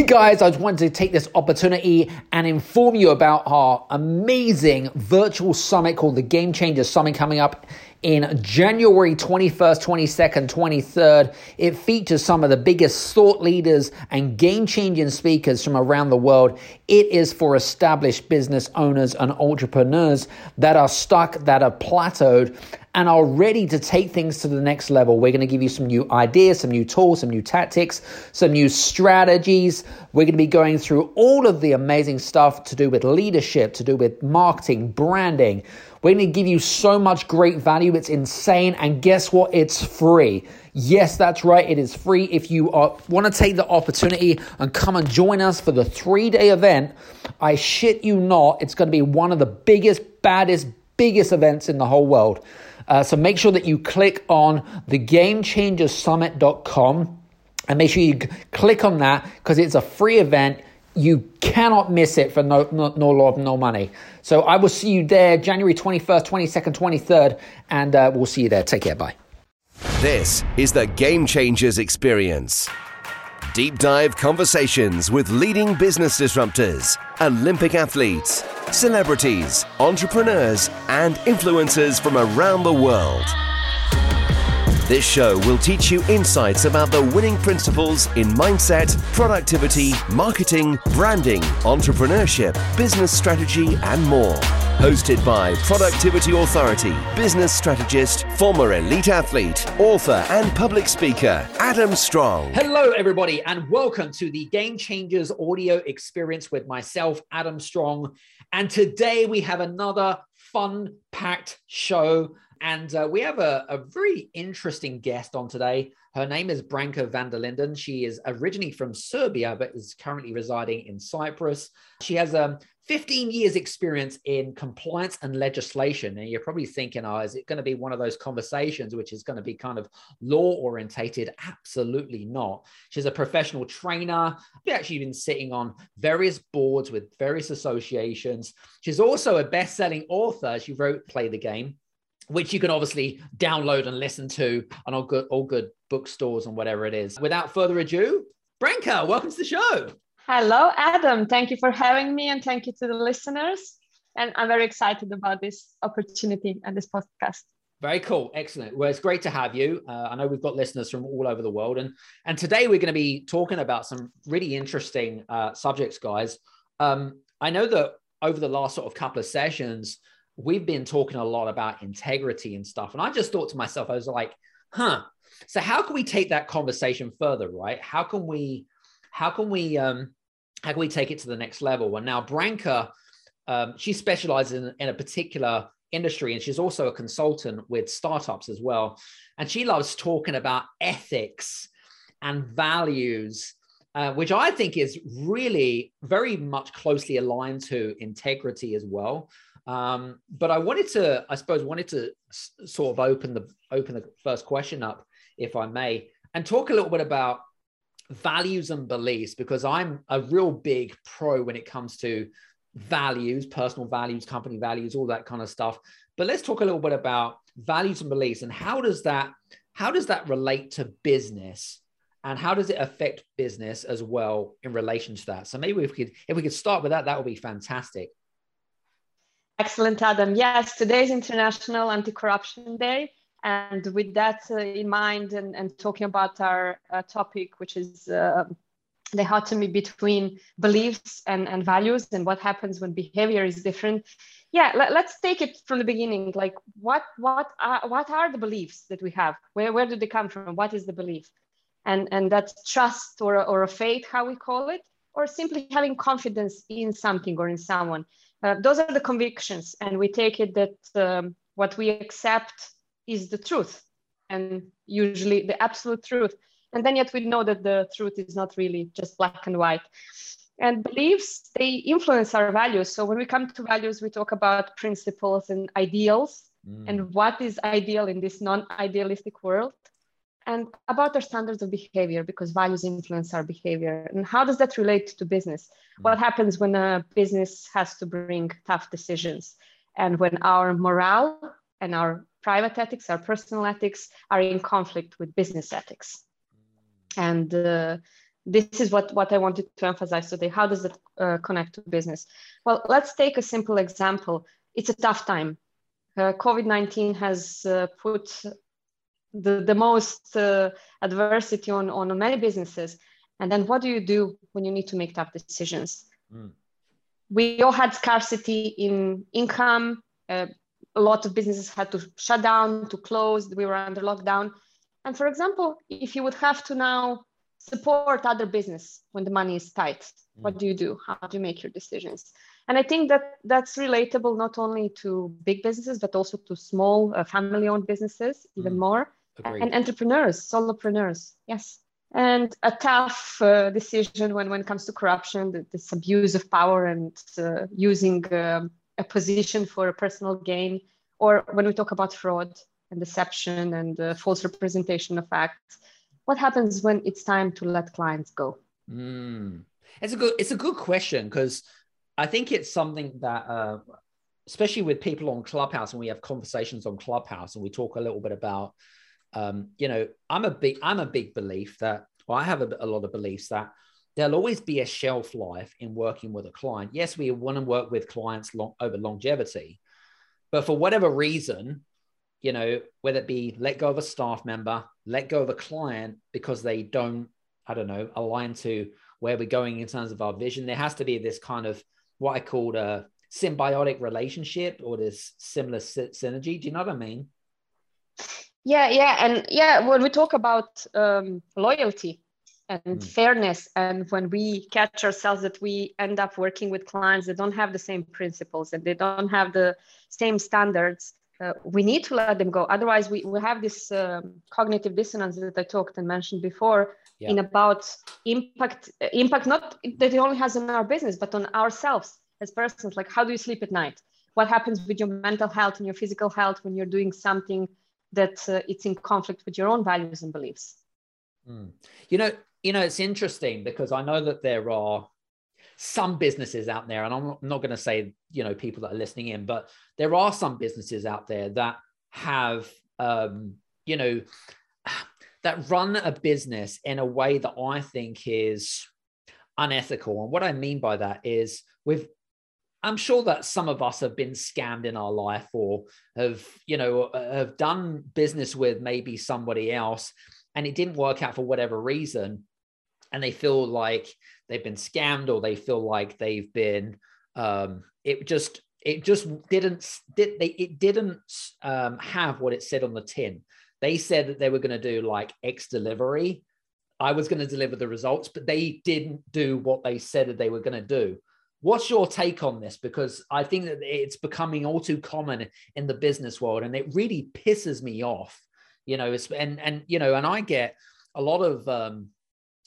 Hey guys, I just wanted to take this opportunity and inform you about our amazing virtual summit called the Game Changers Summit coming up in January 21st, 22nd, 23rd. It features some of the biggest thought leaders and game changing speakers from around the world. It is for established business owners and entrepreneurs that are stuck, that are plateaued, and are ready to take things to the next level. We're going to give you some new ideas, some new tools, some new tactics, some new strategies. We're going to be going through all of the amazing stuff to do with leadership, to do with marketing, branding. We're going to give you so much great value. It's insane. And guess what? It's free. Yes, that's right. It is free. If you are, want to take the opportunity and come and join us for the three day event, I shit you not, it's going to be one of the biggest, baddest, biggest events in the whole world. Uh, so make sure that you click on thegamechangersummit.com and make sure you click on that because it's a free event. You cannot miss it for no, no, no love, no money. So I will see you there January 21st, 22nd, 23rd, and uh, we'll see you there. Take care. Bye. This is the Game Changers Experience. Deep dive conversations with leading business disruptors, Olympic athletes, celebrities, entrepreneurs, and influencers from around the world. This show will teach you insights about the winning principles in mindset, productivity, marketing, branding, entrepreneurship, business strategy, and more. Hosted by Productivity Authority, business strategist, former elite athlete, author, and public speaker, Adam Strong. Hello, everybody, and welcome to the Game Changers audio experience with myself, Adam Strong. And today we have another fun packed show and uh, we have a, a, very interesting guest on today. Her name is Branka van der Linden. She is originally from Serbia, but is currently residing in Cyprus. She has um, 15 years experience in compliance and legislation. And you're probably thinking, oh, is it going to be one of those conversations which is going to be kind of law orientated? Absolutely not. She's a professional trainer. She's actually been sitting on various boards with various associations. She's also a best-selling author. She wrote Play the Game which you can obviously download and listen to on all good, all good bookstores and whatever it is. Without further ado, Branka, welcome to the show. Hello, Adam. Thank you for having me, and thank you to the listeners. And I'm very excited about this opportunity and this podcast. Very cool, excellent. Well, it's great to have you. Uh, I know we've got listeners from all over the world, and and today we're going to be talking about some really interesting uh, subjects, guys. Um, I know that over the last sort of couple of sessions, we've been talking a lot about integrity and stuff. And I just thought to myself, I was like, huh. So how can we take that conversation further, right? How can we, how can we, um, how can we take it to the next level? And now Branka, um, she specializes in, in a particular industry and she's also a consultant with startups as well. And she loves talking about ethics and values uh, which I think is really very much closely aligned to integrity as well. Um, but I wanted to, I suppose, wanted to sort of open the open the first question up, if I may, and talk a little bit about values and beliefs because I'm a real big pro when it comes to values, personal values, company values, all that kind of stuff. But let's talk a little bit about values and beliefs and how does that how does that relate to business and how does it affect business as well in relation to that? So maybe if we could if we could start with that, that would be fantastic. Excellent, Adam. Yes, today is International Anti-Corruption Day. And with that uh, in mind and, and talking about our uh, topic, which is uh, the dichotomy between beliefs and, and values and what happens when behavior is different. Yeah, let, us take it from the beginning. Like what, what, are, what are the beliefs that we have? Where, where do they come from? What is the belief? And, and that's trust or, or a faith, how we call it, or simply having confidence in something or in someone. Uh, those are the convictions, and we take it that um, what we accept is the truth, and usually the absolute truth. And then yet we know that the truth is not really just black and white. And beliefs, they influence our values. So when we come to values, we talk about principles and ideals. Mm. And what is ideal in this non idealistic world? And about our standards of behavior because values influence our behavior and how does that relate to business mm. what happens when a business has to bring tough decisions and when our morale and our private ethics our personal ethics are in conflict with business ethics and uh, this is what, what I wanted to emphasize today. How does it uh, connect to business? Well, let's take a simple example. It's a tough time. Uh, COVID 19 has uh, put the, the most uh, adversity on, on many businesses. And then what do you do when you need to make tough decisions? Mm. We all had scarcity in income. Uh, a lot of businesses had to shut down, to close. We were under lockdown. And for example, if you would have to now support other business when the money is tight, mm. what do you do? How do you make your decisions? And I think that that's relatable not only to big businesses, but also to small uh, family owned businesses, even mm. more, Agreed. and entrepreneurs, solopreneurs. Yes. And a tough uh, decision when, when it comes to corruption, this abuse of power and uh, using um, a position for a personal gain, or when we talk about fraud and deception and uh, false representation of facts. What happens when it's time to let clients go? Mm. It's a good it's a good question because I think it's something that, uh, especially with people on Clubhouse, and we have conversations on Clubhouse, and we talk a little bit about, um, you know, I'm a big, I'm a big belief that, well, I have a, a lot of beliefs that there'll always be a shelf life in working with a client. Yes, we want to work with clients long, over longevity, but for whatever reason, you know, whether it be let go of a staff member, let go of a client because they don't, I don't know, align to where we're going in terms of our vision, there has to be this kind of what I called a symbiotic relationship or this similar synergy. Do you know what I mean? Yeah, yeah, and yeah, when we talk about um, loyalty and mm. fairness, and when we catch ourselves that we end up working with clients that don't have the same principles and they don't have the same standards, uh, we need to let them go. Otherwise, we, we have this um, cognitive dissonance that I talked and mentioned before yeah. in about impact, impact not that it only has on our business, but on ourselves as persons. Like, how do you sleep at night? What happens with your mental health and your physical health when you're doing something that uh, it's in conflict with your own values and beliefs? Mm. You know, you know, it's interesting because I know that there are some businesses out there, and I'm not going to say, you know, people that are listening in, but there are some businesses out there that have, um, you know, that run a business in a way that I think is unethical. And what I mean by that is with I'm sure that some of us have been scammed in our life or have, you know, have done business with maybe somebody else and it didn't work out for whatever reason and they feel like they've been scammed or they feel like they've been um, it just it just didn't did they it didn't um, have what it said on the tin. They said that they were going to do like x delivery. I was going to deliver the results but they didn't do what they said that they were going to do what's your take on this? Because i think that it's becoming all too common in the business world and it really pisses me off you know and and you know and i get a lot of um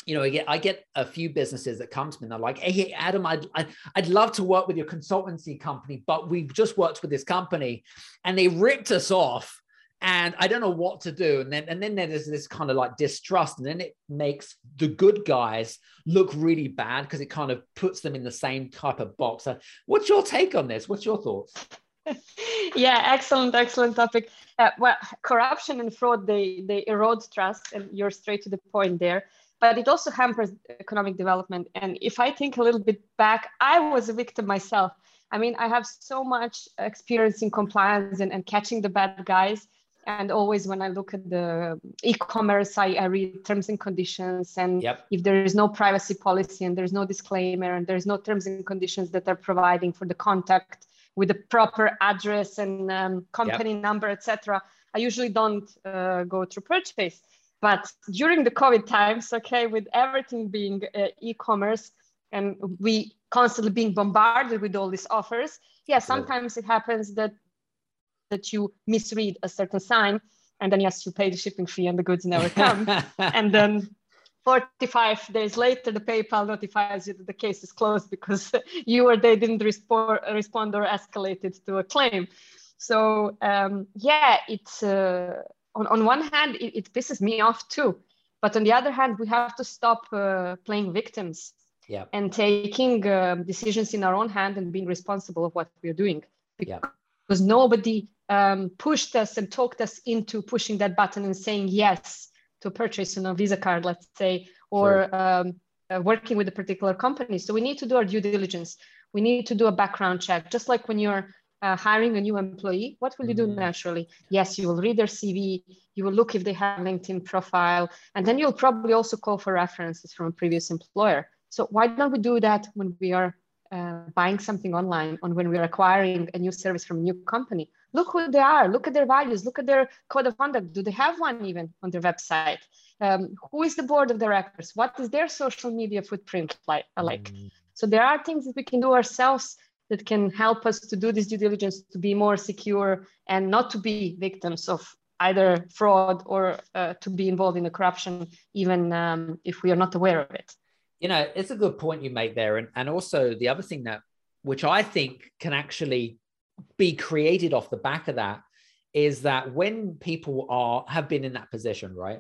you know, I get I get a few businesses that come to me and they're like, "Hey, Adam, I'd I'd love to work with your consultancy company, but we've just worked with this company, and they ripped us off, and I don't know what to do." And then and then there's this kind of like distrust, and then it makes the good guys look really bad because it kind of puts them in the same type of box. So what's your take on this? What's your thoughts? yeah, excellent, excellent topic. Uh, well, corruption and fraud they they erode trust, and you're straight to the point there but it also hampers economic development. And if I think a little bit back, I was a victim myself. I mean, I have so much experience in compliance and, and catching the bad guys. And always when I look at the e-commerce, I, I read terms and conditions. And yep. if there is no privacy policy and there's no disclaimer and there's no terms and conditions that are providing for the contact with the proper address and um, company yep. number, etc., I usually don't uh, go through purchase. But during the COVID times, okay, with everything being uh, e-commerce and we constantly being bombarded with all these offers, yeah, sometimes it happens that that you misread a certain sign and then yes, you pay the shipping fee and the goods never come. and then 45 days later, the PayPal notifies you that the case is closed because you or they didn't respond, respond or escalated to a claim. So um, yeah, it's uh, on, on one hand, it, it, pisses me off too. But on the other hand, we have to stop uh, playing victims yeah. and taking uh, decisions in our own hand and being responsible of what we're doing. Because yeah. nobody um, pushed us and talked us into pushing that button and saying yes to purchase a Visa card, let's say, or um, uh, working with a particular company. So we need to do our due diligence. We need to do a background check, just like when you're uh, hiring a new employee. What will you do mm. naturally? Yes, you will read their CV. You will look if they have LinkedIn profile, and then you'll probably also call for references from a previous employer. So why don't we do that when we are uh, buying something online, or when we are acquiring a new service from a new company? Look who they are. Look at their values. Look at their code of conduct. Do they have one even on their website? um, who is the board of directors what is their social media footprint like, like? Mm. so there are things that we can do ourselves that can help us to do this due diligence to be more secure and not to be victims of either fraud or uh, to be involved in the corruption even um, if we are not aware of it you know it's a good point you make there. And, and also the other thing that which i think can actually be created off the back of that is that when people are have been in that position right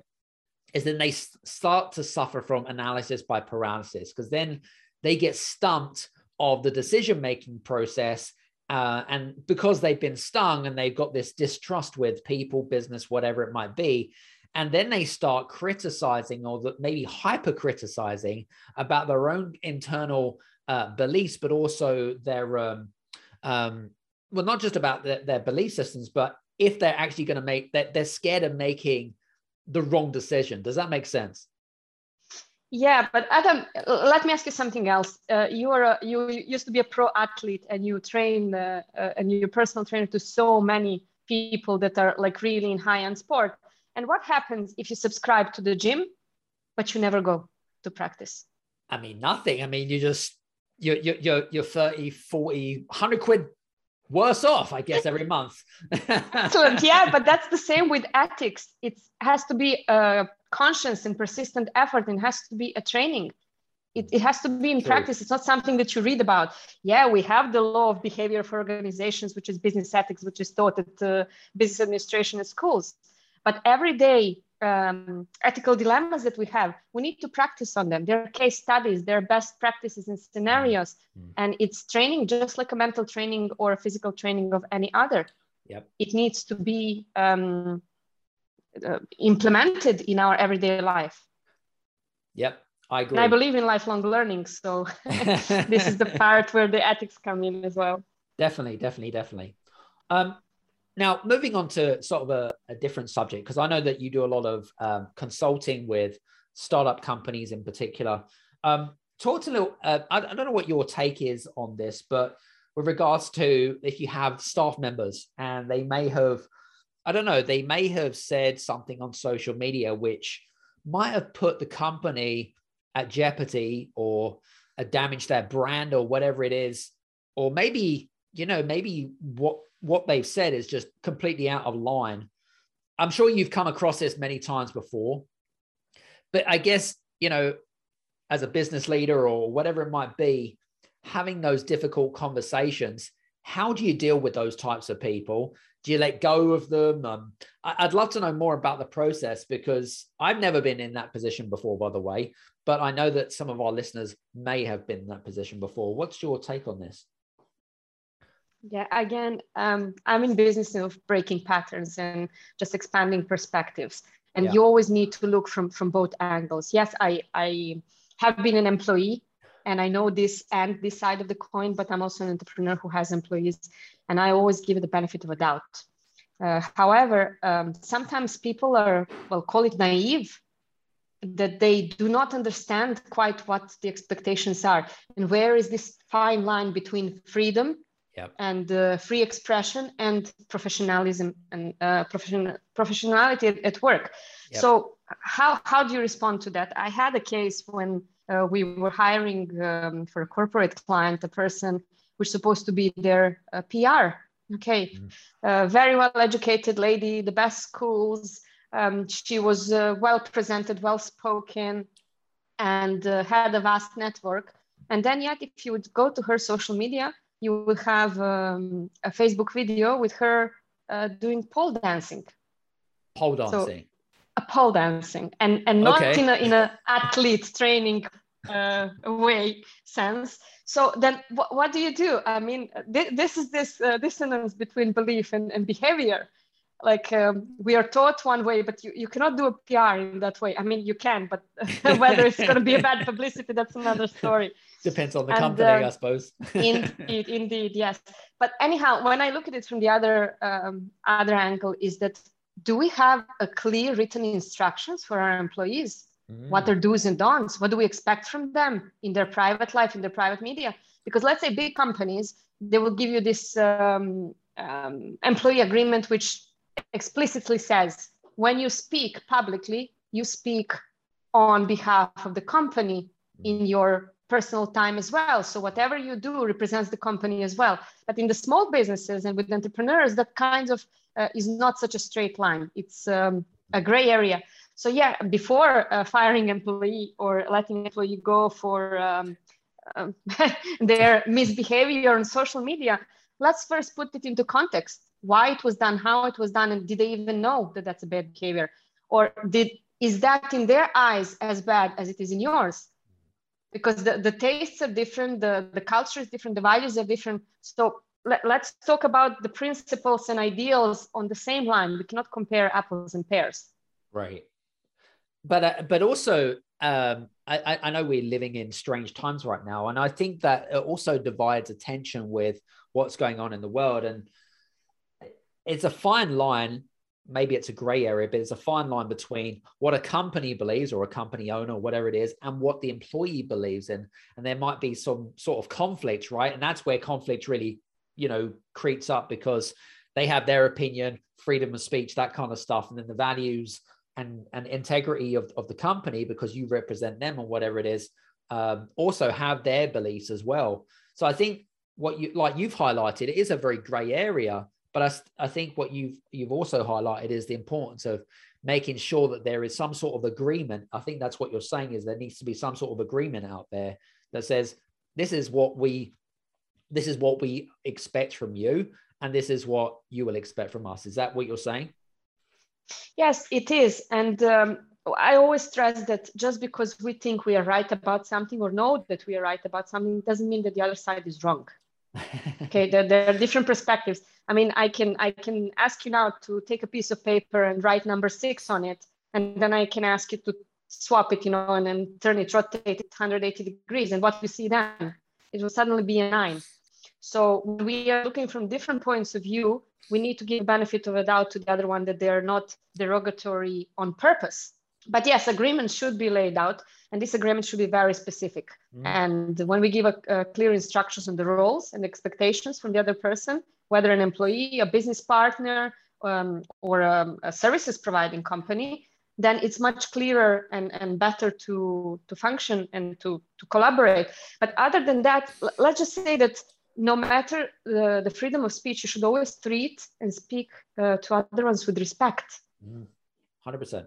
is then they start to suffer from analysis by paralysis because then they get stumped of the decision making process uh, and because they've been stung and they've got this distrust with people business whatever it might be and then they start criticizing or maybe hyper criticizing about their own internal uh, beliefs but also their um, um, well not just about their, their belief systems but if they're actually going to make that they're scared of making the wrong decision. Does that make sense? Yeah, but Adam, let me ask you something else. Uh, you are a, you used to be a pro athlete, and you train uh, uh, and you're personal trainer to so many people that are like really in high end sport. And what happens if you subscribe to the gym, but you never go to practice? I mean, nothing. I mean, you just you're you're you're 30, 40, 100 quid worse off, I guess, every month. Excellent. Yeah, but that's the same with ethics. It has to be a conscious and persistent effort and has to be a training. It, it has to be in True. practice. It's not something that you read about. Yeah, we have the law of behavior for organizations, which is business ethics, which is taught at uh, business administration at schools. But every day, um, ethical dilemmas that we have, we need to practice on them. There are case studies, there are best practices and scenarios, mm-hmm. and it's training just like a mental training or a physical training of any other. Yep. It needs to be um, uh, implemented in our everyday life. Yep, I agree. And I believe in lifelong learning, so this is the part where the ethics come in as well. Definitely, definitely, definitely. Um, now, moving on to sort of a, a different subject, because I know that you do a lot of um, consulting with startup companies in particular. Um, talk to a little, uh, I, I don't know what your take is on this, but with regards to if you have staff members and they may have, I don't know, they may have said something on social media which might have put the company at jeopardy or a damage their brand or whatever it is, or maybe, you know, maybe what what they've said is just completely out of line. I'm sure you've come across this many times before, but I guess, you know, as a business leader or whatever it might be, having those difficult conversations, how do you deal with those types of people? Do you let go of them? Um, I'd love to know more about the process because I've never been in that position before, by the way, but I know that some of our listeners may have been in that position before. What's your take on this? Yeah, again, um, I'm in business of breaking patterns and just expanding perspectives. And yeah. you always need to look from from both angles. Yes, I I have been an employee and I know this and this side of the coin, but I'm also an entrepreneur who has employees, and I always give the benefit of a doubt. Uh, however, um, sometimes people are well call it naive that they do not understand quite what the expectations are and where is this fine line between freedom yep. and uh, free expression and professionalism and uh, profession, professionality at, at work. Yep. So how, how do you respond to that? I had a case when uh, we were hiring um, for a corporate client, a person who's supposed to be their uh, PR. Okay, mm-hmm. very well educated lady, the best schools. Um, she was uh, well presented, well spoken, and uh, had a vast network. And then, yet, if you would go to her social media, you will have um, a Facebook video with her uh, doing pole dancing. Pole dancing. So, a pole dancing, and and not okay. in a in a athlete training uh, way sense. So then, wh- what do you do? I mean, th- this is this uh, dissonance between belief and, and behavior. like um, we are taught one way but you, you cannot do a pr in that way i mean you can but whether it's going to be a bad publicity that's another story depends on the and, company uh, i suppose. indeed indeed yes. But anyhow when i look at it from the other um, other angle is that do we have a clear written instructions for our employees? Mm. what their do's and don'ts? What do we expect from them in their private life in their private media? Because let's say big companies they will give you this um, um, employee agreement which explicitly says when you speak publicly, you speak on behalf of the company in your personal time as well. So whatever you do represents the company as well. But in the small businesses and with entrepreneurs, that kind of uh, is not such a straight line. It's um, a gray area. So yeah, before uh, firing employee or letting employee go for um, um, their misbehavior on social media, let's first put it into context why it was done, how it was done, and did they even know that that's a bad behavior? Or did is that in their eyes as bad as it is in yours? Because the, the tastes are different, the, the culture is different, the values are different. So let, us talk about the principles and ideals on the same line. We cannot compare apples and pears. Right. But uh, but also um, I, I know we're living in strange times right now, and I think that it also divides attention with what's going on in the world. And it's a fine line. Maybe it's a gray area, but it's a fine line between what a company believes or a company owner, whatever it is, and what the employee believes in. And there might be some sort of conflict, right? And that's where conflict really, you know, creeps up because they have their opinion, freedom of speech, that kind of stuff. And then the values and, and integrity of, of the company, because you represent them or whatever it is, um, also have their beliefs as well. So I think what you like you've highlighted it is a very gray area but I, I think what you've you've also highlighted is the importance of making sure that there is some sort of agreement. I think that's what you're saying is there needs to be some sort of agreement out there that says this is what we this is what we expect from you and this is what you will expect from us. Is that what you're saying? Yes, it is. And um, I always stress that just because we think we are right about something or know that we are right about something doesn't mean that the other side is wrong. okay, there, there are different perspectives. I mean, I can I can ask you now to take a piece of paper and write number six on it, and then I can ask you to swap it, you know, and then turn it, rotate it 180 degrees, and what you see then, it will suddenly be a nine. So we are looking from different points of view. We need to give benefit of a doubt to the other one that they are not derogatory on purpose. But yes, agreements should be laid out, and this agreement should be very specific. Mm. And when we give a, a clear instructions on the roles and expectations from the other person, whether an employee, a business partner, um, or a, a, services providing company, then it's much clearer and, and better to, to function and to, to collaborate. But other than that, let's just say that no matter the, the freedom of speech, you should always treat and speak uh, to other ones with respect. Mm, 100%.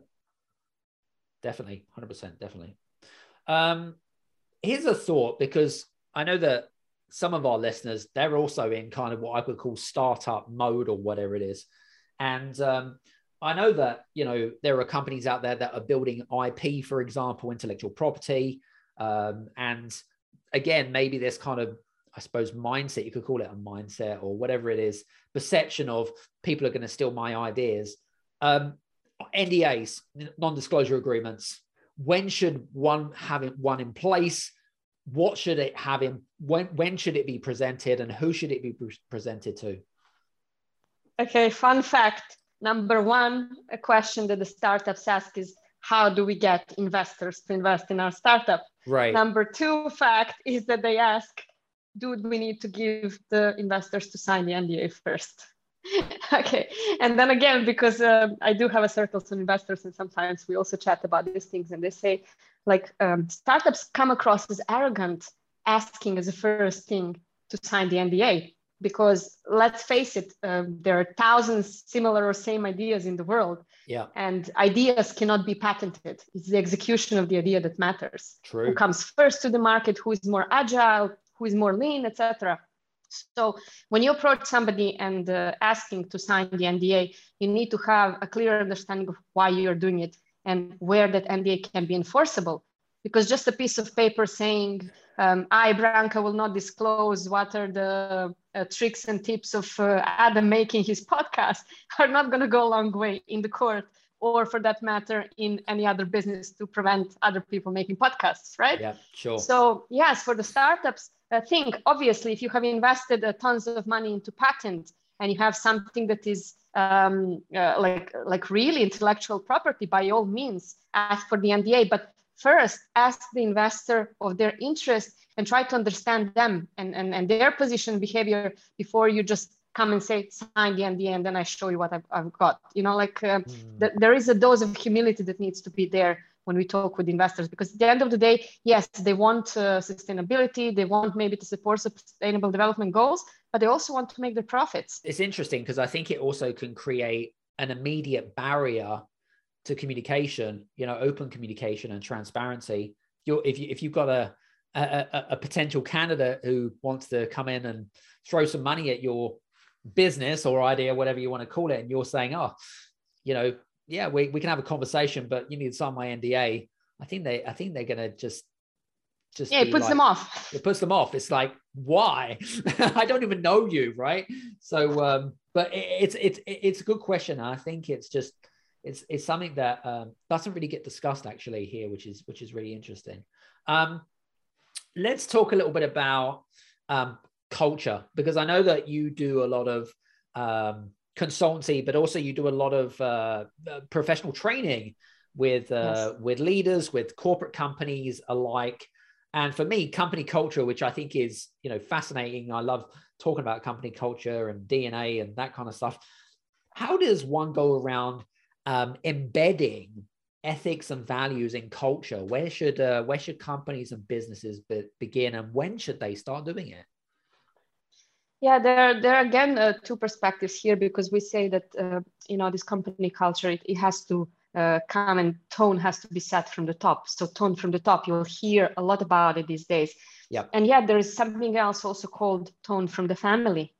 Definitely. 100%. Definitely. Um, here's a thought because I know that some of our listeners, they're also in kind of what I would call startup mode or whatever it is. And um, I know that, you know, there are companies out there that are building IP, for example, intellectual property. Um, and again, maybe this kind of, I suppose, mindset, you could call it a mindset or whatever it is, perception of people are going to steal my ideas. Um, NDAs, non disclosure agreements, when should one have one in place? What should it have in when when should it be presented and who should it be pre- presented to? Okay fun fact number one a question that the startups ask is how do we get investors to invest in our startup? Right. Number two fact is that they ask do we need to give the investors to sign the nda first. Okay and then again because uh, i do have a circle of investors and sometimes we also chat about these things and they say like um, startups come across as arrogant asking as a first thing to sign the nda because let's face it um, there are thousands similar or same ideas in the world yeah. and ideas cannot be patented. It's the execution of the idea that matters. True. who comes first to the market who is more agile who is more lean etc so when you approach somebody and uh, asking to sign the NDA, you need to have a clear understanding of why you're doing it and where that NDA can be enforceable. Because just a piece of paper saying, um, I, Branka, will not disclose what are the uh, tricks and tips of uh, Adam making his podcast are not going to go a long way in the court or for that matter in any other business to prevent other people making podcasts right yeah sure so yes for the startups uh, think obviously if you have invested uh, tons of money into patent and you have something that is um, uh, like like really intellectual property by all means ask for the nda but first ask the investor of their interest and try to understand them and, and, and their position behavior before you just come and say sign the NDA and then I show you what I've, I've got. You know, like uh, mm. th- there is a dose of humility that needs to be there when we talk with investors because at the end of the day, yes, they want uh, sustainability, they want maybe to support sustainable development goals, but they also want to make their profits. It's interesting because I think it also can create an immediate barrier to communication, you know, open communication and transparency. You're, if you if you've got a, a a potential candidate who wants to come in and throw some money at your business or idea, whatever you want to call it, and you're saying, oh, you know, yeah, we, we can have a conversation, but you need to sign my NDA. I think they I think they're gonna just just yeah, it puts like, them off. It puts them off. It's like, why? I don't even know you, right? So um, but it, it's it's it's a good question. I think it's just it's it's something that um, doesn't really get discussed actually here, which is which is really interesting. Um, let's talk a little bit about um, culture because I know that you do a lot of um, consultancy, but also you do a lot of uh, uh professional training with uh, yes. with leaders, with corporate companies alike. And for me, company culture, which I think is you know fascinating. I love talking about company culture and DNA and that kind of stuff. How does one go around um, embedding ethics and values in culture? Where should uh, where should companies and businesses be, begin, and when should they start doing it? Yeah, there, there are again uh, two perspectives here because we say that uh, you know this company culture it, it has to uh, come and tone has to be set from the top. So tone from the top, you'll hear a lot about it these days. Yeah. And yet there is something else also called tone from the family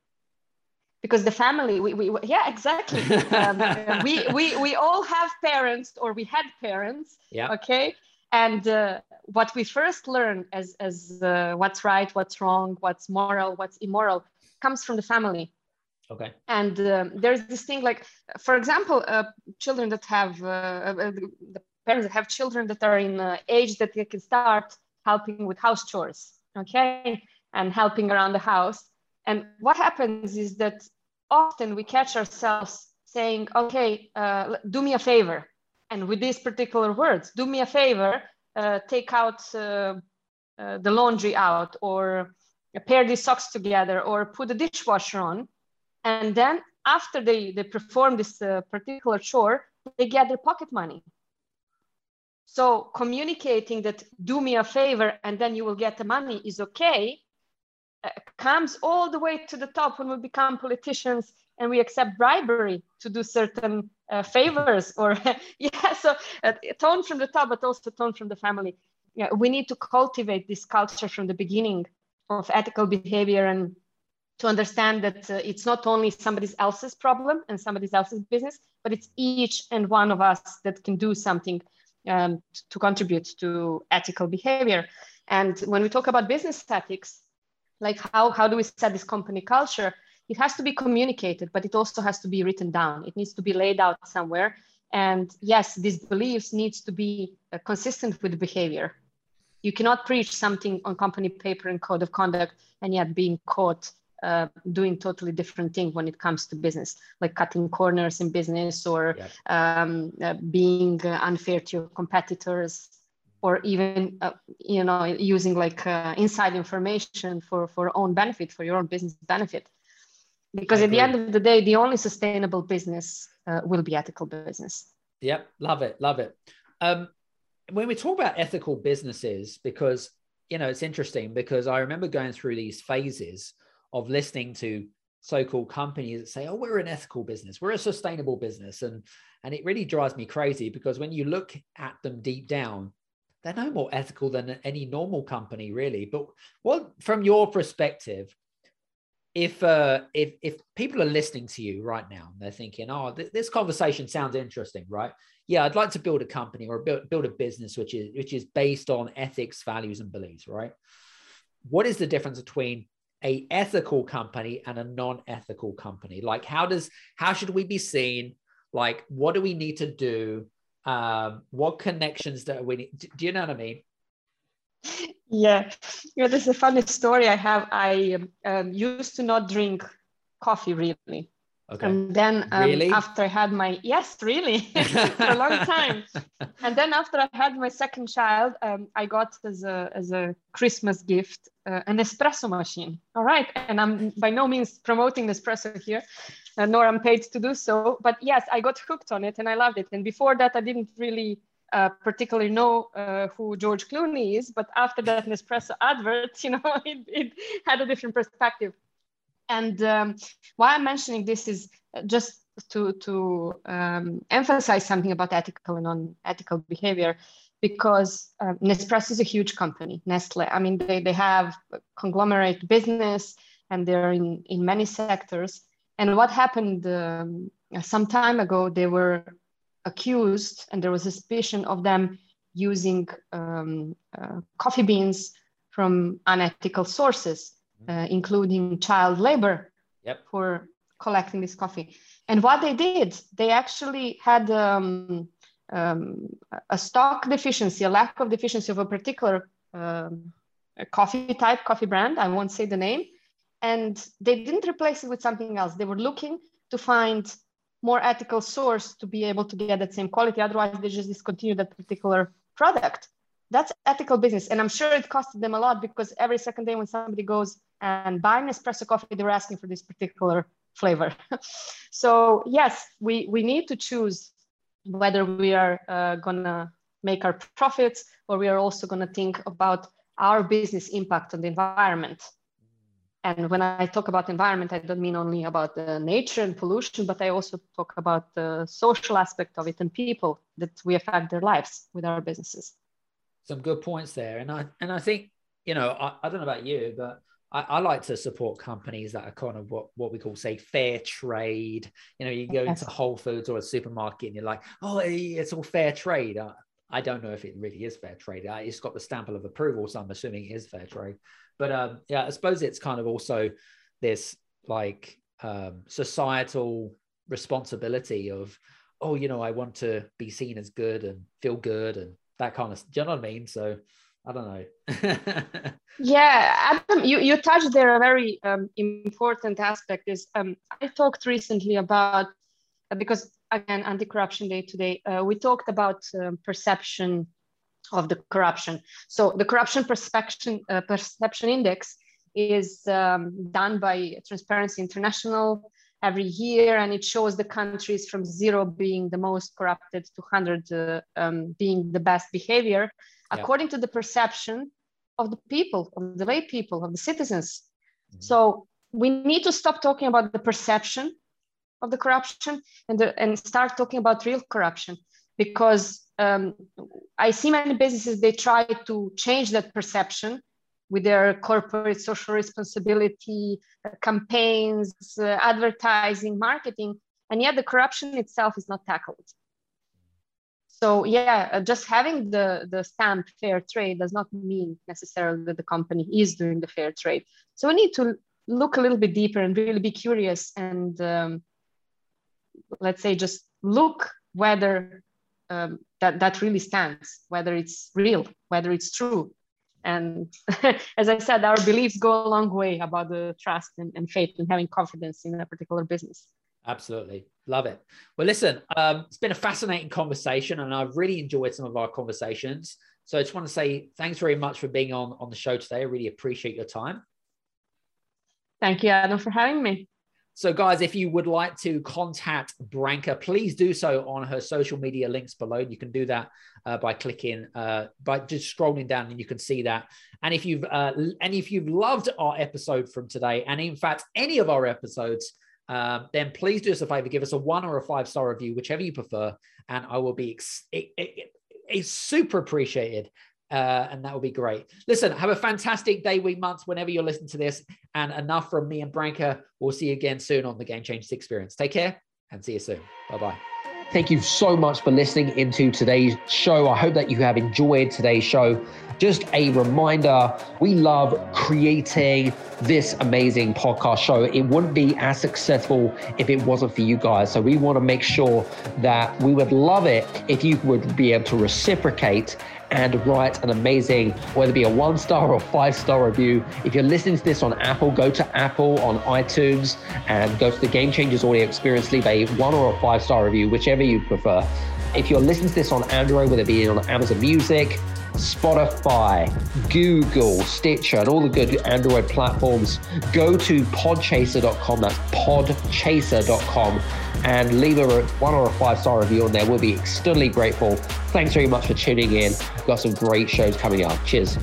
because the family we, we yeah exactly um, we, we we all have parents or we had parents yeah okay and uh, what we first learn as as uh, what's right what's wrong what's moral what's immoral comes from the family. Okay. And um, there's this thing like for example uh, children that have uh, uh, the parents that have children that are in age that they can start helping with house chores okay? And helping around the house. And what happens is that often we catch ourselves saying, okay, uh, do me a favor. And with these particular words, do me a favor, uh, take out uh, uh the laundry out or pair these socks together or put the dishwasher on. And then after they, they perform this uh, particular chore, they get their pocket money. So communicating that do me a favor and then you will get the money is okay uh, comes all the way to the top when we become politicians and we accept bribery to do certain uh, favors or yeah so uh, tone from the top but also tone from the family yeah, we need to cultivate this culture from the beginning of ethical behavior and to understand that uh, it's not only somebody else's problem and somebody else's business but it's each and one of us that can do something um, to contribute to ethical behavior. And when we talk about business ethics like how, how do we set this company culture? It has to be communicated but it also has to be written down. It needs to be laid out somewhere. And yes these beliefs needs to be uh, consistent with behavior you cannot preach something on company paper and code of conduct and yet being caught uh, doing totally different thing when it comes to business like cutting corners in business or um, uh, being uh, unfair to your competitors or even uh, you know using like uh, inside information for for own benefit for your own business benefit. Because at the end of the day the only sustainable business uh, will be ethical business. Yep. Love it. Love it. Um, when we talk about ethical businesses because you know it's interesting because i remember going through these phases of listening to so-called companies that say oh we're an ethical business we're a sustainable business and and it really drives me crazy because when you look at them deep down they're no more ethical than any normal company, really. But what, from your perspective, if uh, if if people are listening to you right now, and they're thinking, "Oh, th- this conversation sounds interesting, right? Yeah, I'd like to build a company or build build a business which is which is based on ethics, values, and beliefs, right? What is the difference between a ethical company and a non-ethical company like how does how should we be seen like what do we need to do um what connections do we need do you know what i mean yeah yeah this is a funny story i have i um, used to not drink coffee really Okay. And then um, really? after I had my yes, really for a long time. and then after I had my second child, um, I got as a as a Christmas gift uh, an espresso machine. All right, and I'm by no means promoting espresso here, uh, nor I'm paid to do so. But yes, I got hooked on it and I loved it. And before that, I didn't really uh, particularly know uh, who George Clooney is, but after that Nespresso advert, you know, it, it had a different perspective. And um, why I'm mentioning this is just to, to um, emphasize something about ethical and non-ethical behavior, because uh, Nespresso is a huge company, Nestle. I mean, they, they have conglomerate business and they're in, in many sectors. And what happened um, some time ago, they were accused and there was a suspicion of them using um, uh, coffee beans from unethical sources uh, including child labor yep. for collecting this coffee. And what they did, they actually had um, um, a stock deficiency, a lack of deficiency of a particular um, coffee type, coffee brand. I won't say the name. And they didn't replace it with something else. They were looking to find more ethical source to be able to get that same quality. Otherwise, they just discontinue that particular product. That's ethical business. And i'm sure it costed them a lot because every second day when somebody goes and buy espresso coffee they're asking for this particular flavor. So yes we we need to choose whether we are uh, gonna make our profits or we are also gonna think about our business impact on the environment and when i talk about environment i don't mean only about the nature and pollution but i also talk about the social aspect of it and people that we affect their lives with our businesses some good points there. And I and I think, you know, I, I don't know about you, but I, I, like to support companies that are kind of what, what we call say fair trade. You know, you go yes. into Whole Foods or a supermarket and you're like, oh, it's all fair trade. I, I don't know if it really is fair trade. It's got the stamp of approval, so I'm assuming it is fair trade. But um, yeah, I suppose it's kind of also this like um, societal responsibility of, oh, you know, I want to be seen as good and feel good and that kind of do you know what I mean? So I don't know. yeah, Adam, you, you touched there a very um, important aspect is um, I talked recently about uh, because again anti-corruption day today uh, we talked about um, perception of the corruption. So the corruption perception uh, perception index is um, done by Transparency International every year, and it shows the countries from zero being the most corrupted to 100 uh, um, being the best behavior, yeah. according to the perception of the people, of the lay people, of the citizens. Mm-hmm. So we need to stop talking about the perception of the corruption and, the, and start talking about real corruption because um, I see many businesses, they try to change that perception with their corporate social responsibility uh, campaigns, uh, advertising, marketing, and yet the corruption itself is not tackled. So yeah, uh, just having the, the stamp fair trade does not mean necessarily that the company is doing the fair trade. So we need to look a little bit deeper and really be curious and um, let's say just look whether um, that, that really stands, whether it's real, whether it's true, and as I said, our beliefs go a long way about the trust and, and faith and having confidence in a particular business. Absolutely. Love it. Well, listen, um, it's been a fascinating conversation and I've really enjoyed some of our conversations. So I just want to say thanks very much for being on, on the show today. I really appreciate your time. Thank you, Adam, for having me. So, guys, if you would like to contact Branka, please do so on her social media links below. You can do that uh, by clicking, uh, by just scrolling down, and you can see that. And if you've uh, and if you've loved our episode from today, and in fact any of our episodes, um, then please do us a favor, give us a one or a five star review, whichever you prefer, and I will be ex- it, it, it's super appreciated uh, and that would be great. Listen, have a fantastic day, week, month, whenever you're listening to this. And enough from me and Branka. We'll see you again soon on the Game Changers Experience. Take care and see you soon. Bye bye. Thank you so much for listening into today's show. I hope that you have enjoyed today's show. Just a reminder we love creating this amazing podcast show. It wouldn't be as successful if it wasn't for you guys. So we want to make sure that we would love it if you would be able to reciprocate and write an amazing, whether it be a one star or five star review. If you're listening to this on Apple, go to Apple on iTunes and go to the Game Changers Audio Experience, leave a one or a five star review, whichever you prefer. If you're listening to this on Android, whether it be on Amazon Music, Spotify, Google, Stitcher, and all the good Android platforms, go to podchaser.com. That's podchaser.com and leave a one or a five star review on there. We'll be extremely grateful. Thanks very much for tuning in. We've got some great shows coming up. Cheers.